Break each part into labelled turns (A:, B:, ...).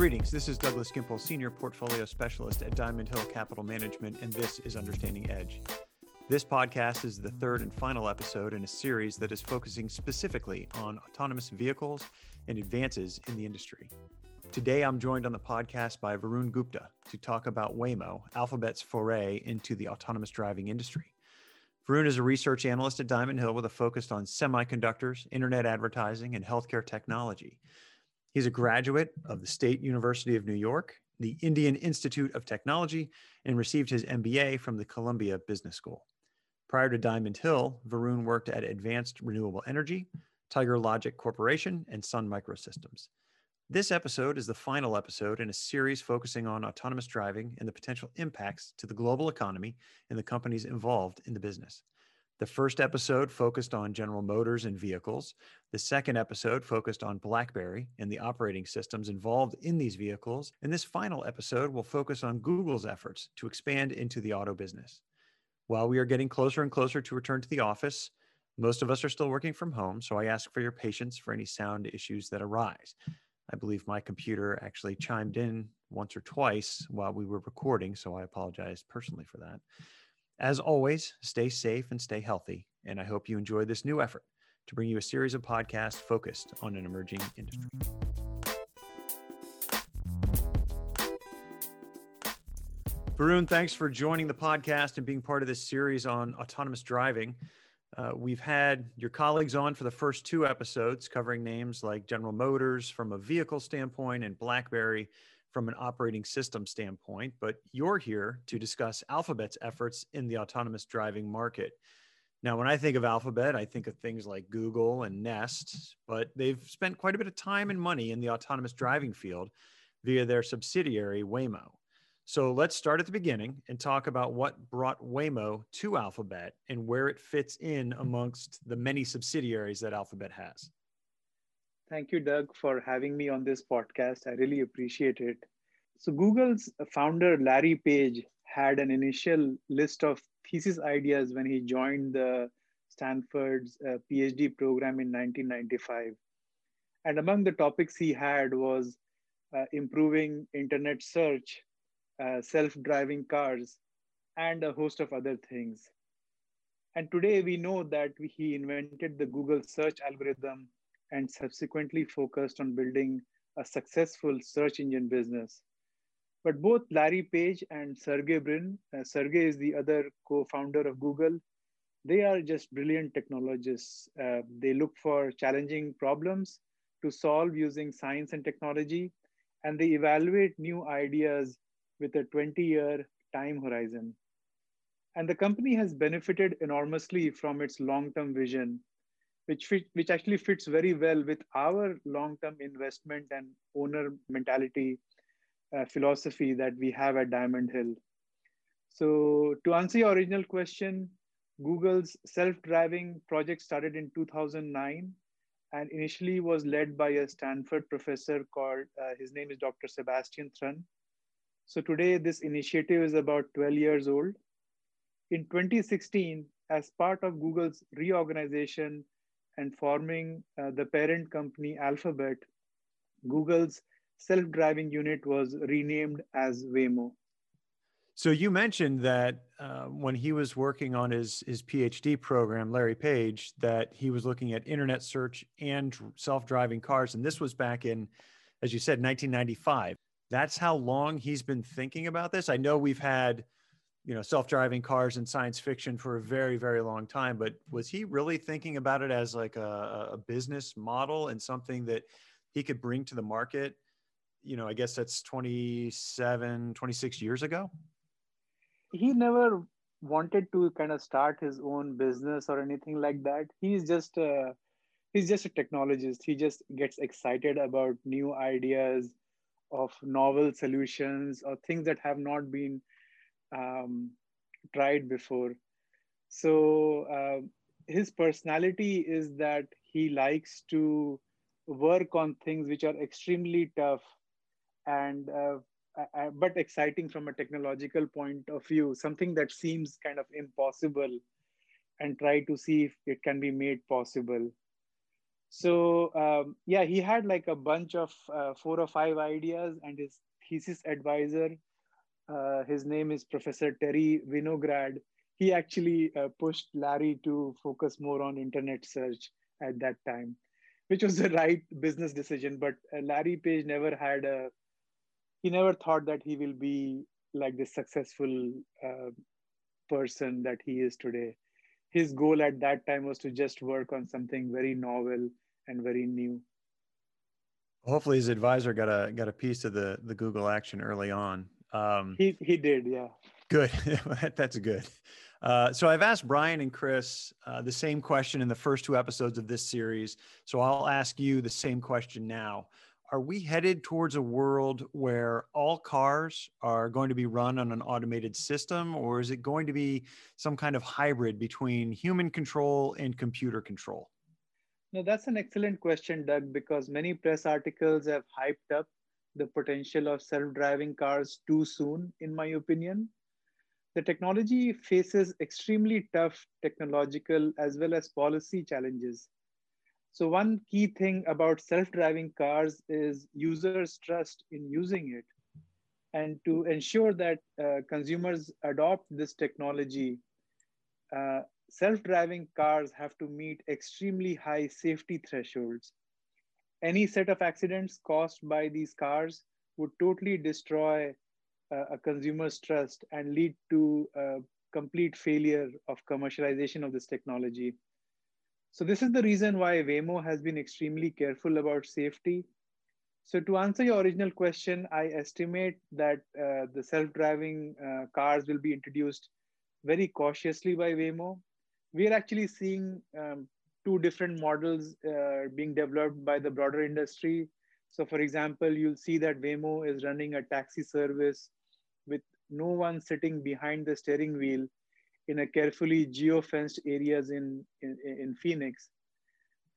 A: Greetings. This is Douglas Gimple, Senior Portfolio Specialist at Diamond Hill Capital Management, and this is Understanding Edge. This podcast is the third and final episode in a series that is focusing specifically on autonomous vehicles and advances in the industry. Today, I'm joined on the podcast by Varun Gupta to talk about Waymo, Alphabet's foray into the autonomous driving industry. Varun is a research analyst at Diamond Hill with a focus on semiconductors, internet advertising, and healthcare technology. He's a graduate of the State University of New York, the Indian Institute of Technology, and received his MBA from the Columbia Business School. Prior to Diamond Hill, Varun worked at Advanced Renewable Energy, Tiger Logic Corporation, and Sun Microsystems. This episode is the final episode in a series focusing on autonomous driving and the potential impacts to the global economy and the companies involved in the business. The first episode focused on General Motors and vehicles. The second episode focused on BlackBerry and the operating systems involved in these vehicles. And this final episode will focus on Google's efforts to expand into the auto business. While we are getting closer and closer to return to the office, most of us are still working from home, so I ask for your patience for any sound issues that arise. I believe my computer actually chimed in once or twice while we were recording, so I apologize personally for that. As always, stay safe and stay healthy, and I hope you enjoy this new effort to bring you a series of podcasts focused on an emerging industry. Varun, thanks for joining the podcast and being part of this series on autonomous driving. Uh, we've had your colleagues on for the first two episodes covering names like General Motors from a vehicle standpoint and BlackBerry from an operating system standpoint, but you're here to discuss Alphabet's efforts in the autonomous driving market. Now, when I think of Alphabet, I think of things like Google and Nest, but they've spent quite a bit of time and money in the autonomous driving field via their subsidiary Waymo. So let's start at the beginning and talk about what brought Waymo to Alphabet and where it fits in amongst the many subsidiaries that Alphabet has.
B: Thank you, Doug, for having me on this podcast. I really appreciate it. So, Google's founder, Larry Page, had an initial list of thesis ideas when he joined the Stanford's uh, PhD program in 1995. And among the topics he had was uh, improving internet search uh, self-driving cars, and a host of other things. And today we know that he invented the Google search algorithm and subsequently focused on building a successful search engine business. But both Larry Page and Sergey Brin, uh, Sergey is the other co-founder of Google, they are just brilliant technologists. Uh, they look for challenging problems to solve using science and technology, and they evaluate new ideas with a 20 year time horizon. And the company has benefited enormously from its long term vision, which, fit, which actually fits very well with our long term investment and owner mentality uh, philosophy that we have at Diamond Hill. So, to answer your original question, Google's self driving project started in 2009 and initially was led by a Stanford professor called, uh, his name is Dr. Sebastian Thrun. So today, this initiative is about 12 years old. In 2016, as part of Google's reorganization and forming uh, the parent company Alphabet, Google's self driving unit was renamed as Waymo.
A: So you mentioned that uh, when he was working on his his PhD program, Larry Page, that he was looking at internet search and self driving cars, and this was back in, as you said, 1995 that's how long he's been thinking about this. I know we've had, you know, self-driving cars in science fiction for a very, very long time, but was he really thinking about it as like a, a business model and something that he could bring to the market? You know, I guess that's 27, 26 years ago.
B: He never wanted to kind of start his own business or anything like that. He's just a, he's just a technologist. He just gets excited about new ideas of novel solutions or things that have not been um, tried before. So uh, his personality is that he likes to work on things which are extremely tough and uh, uh, but exciting from a technological point of view something that seems kind of impossible and try to see if it can be made possible So um, yeah, he had like a bunch of uh, four or five ideas, and his thesis advisor, uh, his name is Professor Terry Winograd. He actually uh, pushed Larry to focus more on internet search at that time, which was the right business decision. But uh, Larry Page never had a, he never thought that he will be like the successful uh, person that he is today. His goal at that time was to just work on something very novel and very new.
A: Hopefully, his advisor got a got a piece of the the Google action early on.
B: Um, he he did, yeah.
A: Good, that's good. Uh, so I've asked Brian and Chris uh, the same question in the first two episodes of this series. So I'll ask you the same question now are we headed towards a world where all cars are going to be run on an automated system or is it going to be some kind of hybrid between human control and computer control?
B: No that's an excellent question doug because many press articles have hyped up the potential of self-driving cars too soon in my opinion. The technology faces extremely tough technological as well as policy challenges so one key thing about self-driving cars is users' trust in using it. And to ensure that uh, consumers adopt this technology, uh, self-driving cars have to meet extremely high safety thresholds. Any set of accidents caused by these cars would totally destroy uh, a consumer's trust and lead to a complete failure of commercialization of this technology. So this is the reason why Waymo has been extremely careful about safety. So to answer your original question, I estimate that uh, the self-driving uh, cars will be introduced very cautiously by Waymo. We are actually seeing um, two different models uh, being developed by the broader industry. So for example, you'll see that Waymo is running a taxi service with no one sitting behind the steering wheel in a carefully geo-fenced areas in, in, in Phoenix.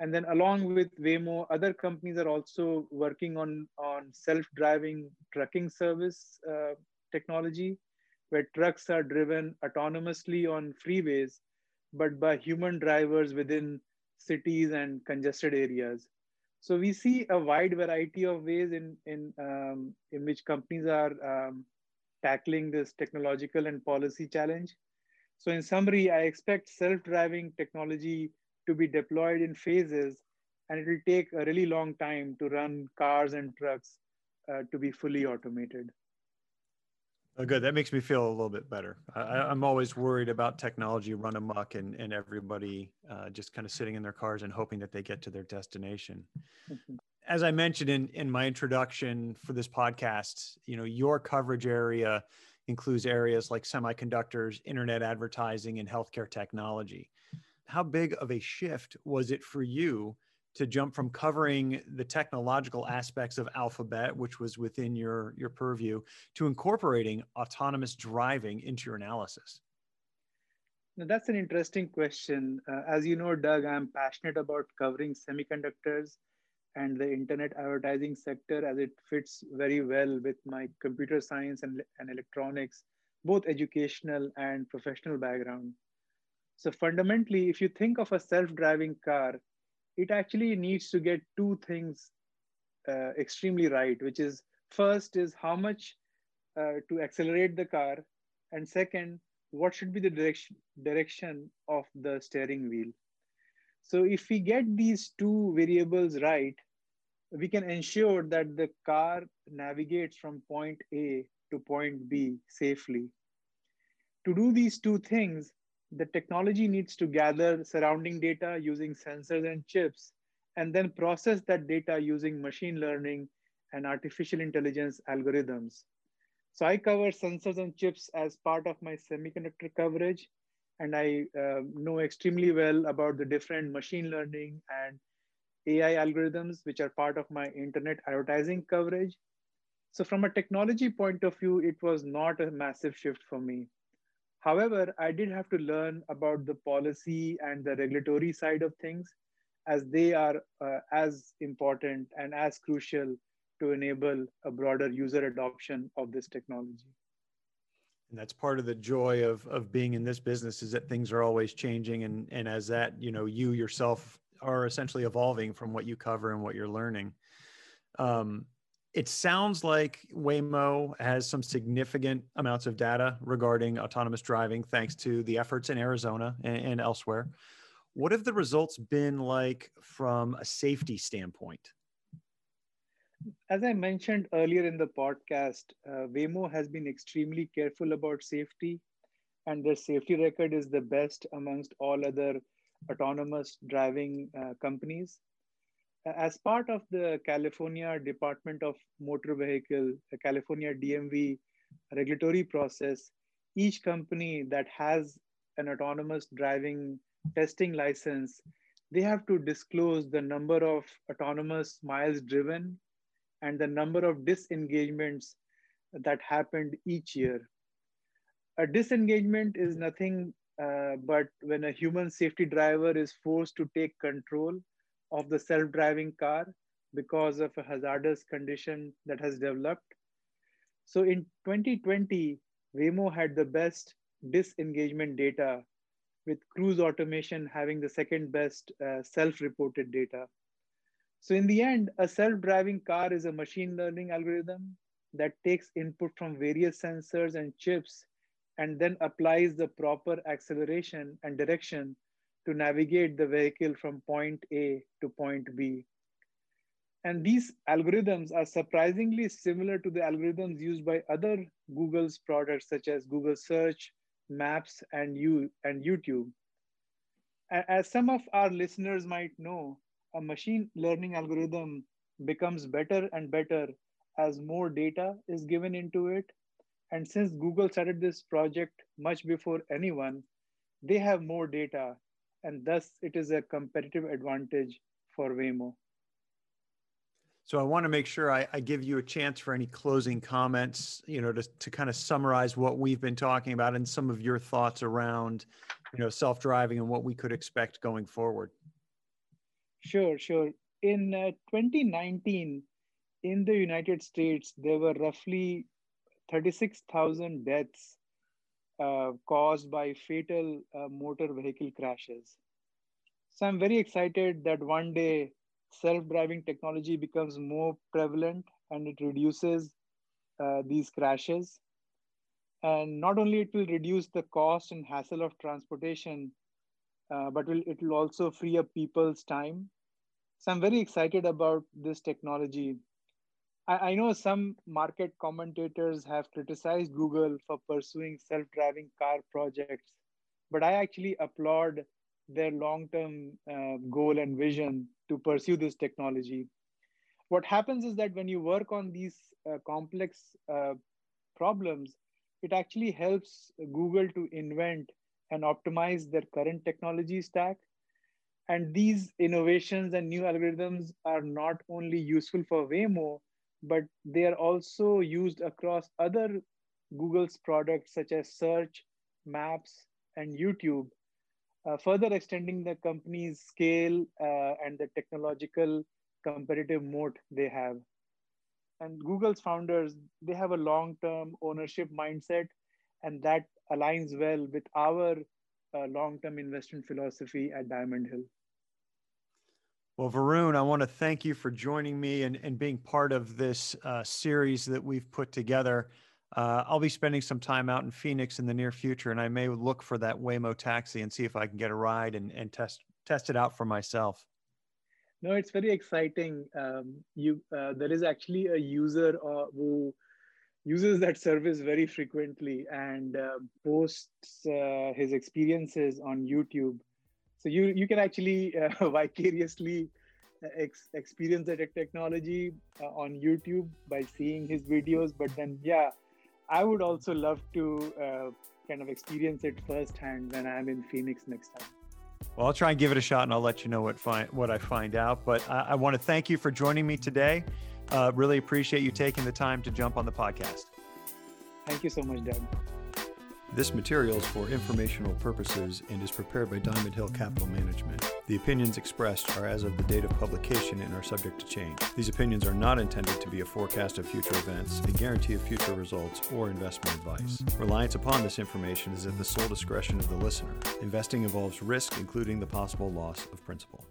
B: And then along with Waymo, other companies are also working on, on self-driving trucking service uh, technology, where trucks are driven autonomously on freeways, but by human drivers within cities and congested areas. So we see a wide variety of ways in, in, um, in which companies are um, tackling this technological and policy challenge. So in summary, I expect self-driving technology to be deployed in phases and it will take a really long time to run cars and trucks uh, to be fully automated.
A: Oh, good. That makes me feel a little bit better. I, am always worried about technology run amok and, and everybody uh, just kind of sitting in their cars and hoping that they get to their destination. Mm-hmm. As I mentioned in, in my introduction for this podcast, you know, your coverage area includes areas like semiconductors, internet advertising, and healthcare technology. How big of a shift was it for you to jump from covering the technological aspects of Alphabet, which was within your, your purview, to incorporating autonomous driving into your analysis?
B: Now, that's an interesting question. Uh, as you know, Doug, I'm passionate about covering semiconductors and the internet advertising sector as it fits very well with my computer science and, and electronics, both educational and professional background. So fundamentally, if you think of a self-driving car, it actually needs to get two things uh, extremely right, which is first is how much uh, to accelerate the car, and second, what should be the direction direction of the steering wheel. So if we get these two variables right, we can ensure that the car navigates from point A to point B safely. To do these two things, the technology needs to gather surrounding data using sensors and chips, and then process that data using machine learning and artificial intelligence algorithms. So I cover sensors and chips as part of my semiconductor coverage, and I uh, know extremely well about the different machine learning and AI algorithms, which are part of my internet advertising coverage. So from a technology point of view, it was not a massive shift for me. However, I did have to learn about the policy and the regulatory side of things as they are uh, as important and as crucial to enable a broader user adoption of this technology
A: and that's part of the joy of of being in this business is that things are always changing and and as that you know you yourself are essentially evolving from what you cover and what you're learning. Um, it sounds like Waymo has some significant amounts of data regarding autonomous driving, thanks to the efforts in Arizona and, and elsewhere. What have the results been like from a safety standpoint?
B: As I mentioned earlier in the podcast, uh, Waymo has been extremely careful about safety, and their safety record is the best amongst all other autonomous driving uh, companies. As part of the California Department of Motor Vehicle, the California DMV regulatory process, each company that has an autonomous driving testing license, they have to disclose the number of autonomous miles driven and the number of disengagements that happened each year. A disengagement is nothing uh, but when a human safety driver is forced to take control of the self-driving car because of a hazardous condition that has developed. So in 2020, Waymo had the best disengagement data with cruise automation having the second best uh, self-reported data. So in the end, a self-driving car is a machine learning algorithm that takes input from various sensors and chips and then applies the proper acceleration and direction to navigate the vehicle from point A to point B. And these algorithms are surprisingly similar to the algorithms used by other Google's products, such as Google Search, Maps, and, you, and YouTube. As some of our listeners might know, a machine learning algorithm becomes better and better as more data is given into it. And since Google started this project much before anyone, they have more data, and thus it is a competitive advantage for Waymo.
A: So I want to make sure I, I, give you a chance for any closing comments, you know, to, to kind of summarize what we've been talking about and some of your thoughts around, you know, self-driving and what we could expect going forward.
B: Sure, sure. In uh, 2019, in the United States, there were roughly 36,000 deaths uh, caused by fatal uh, motor vehicle crashes. So I'm very excited that one day self-driving technology becomes more prevalent and it reduces uh, these crashes. And not only it will reduce the cost and hassle of transportation, uh, but it will also free up people's time. So I'm very excited about this technology. I, I know some market commentators have criticized Google for pursuing self-driving car projects, but I actually applaud their long-term uh, goal and vision to pursue this technology. What happens is that when you work on these uh, complex uh, problems, it actually helps Google to invent and optimize their current technology stack. And these innovations and new algorithms are not only useful for Waymo, but they are also used across other Google's products such as Search, Maps, and YouTube, uh, further extending the company's scale uh, and the technological competitive moat they have. And Google's founders, they have a long-term ownership mindset, and that aligns well with our uh, long-term investment philosophy at Diamond Hill.
A: Well, Varun, I want to thank you for joining me and, and being part of this uh, series that we've put together. Uh, I'll be spending some time out in Phoenix in the near future, and I may look for that Waymo taxi and see if I can get a ride and, and test test it out for myself.
B: No, it's very exciting. Um, you uh, there is actually a user uh, who uses that service very frequently and uh, posts uh, his experiences on YouTube. So you you can actually uh, vicariously ex- experience the technology on YouTube by seeing his videos. But then, yeah I would also love to uh, kind of experience it firsthand when I'm in Phoenix next time.
A: Well, I'll try and give it a shot, and I'll let you know what find what I find out. But I, I want to thank you for joining me today. Uh, really appreciate you taking the time to jump on the podcast.
B: Thank you so much, Doug.
A: This material is for informational purposes and is prepared by Diamond Hill Capital Management. The opinions expressed are as of the date of publication and are subject to change. These opinions are not intended to be a forecast of future events, a guarantee of future results, or investment advice. Reliance upon this information is at the sole discretion of the listener. Investing involves risk, including the possible loss of principal.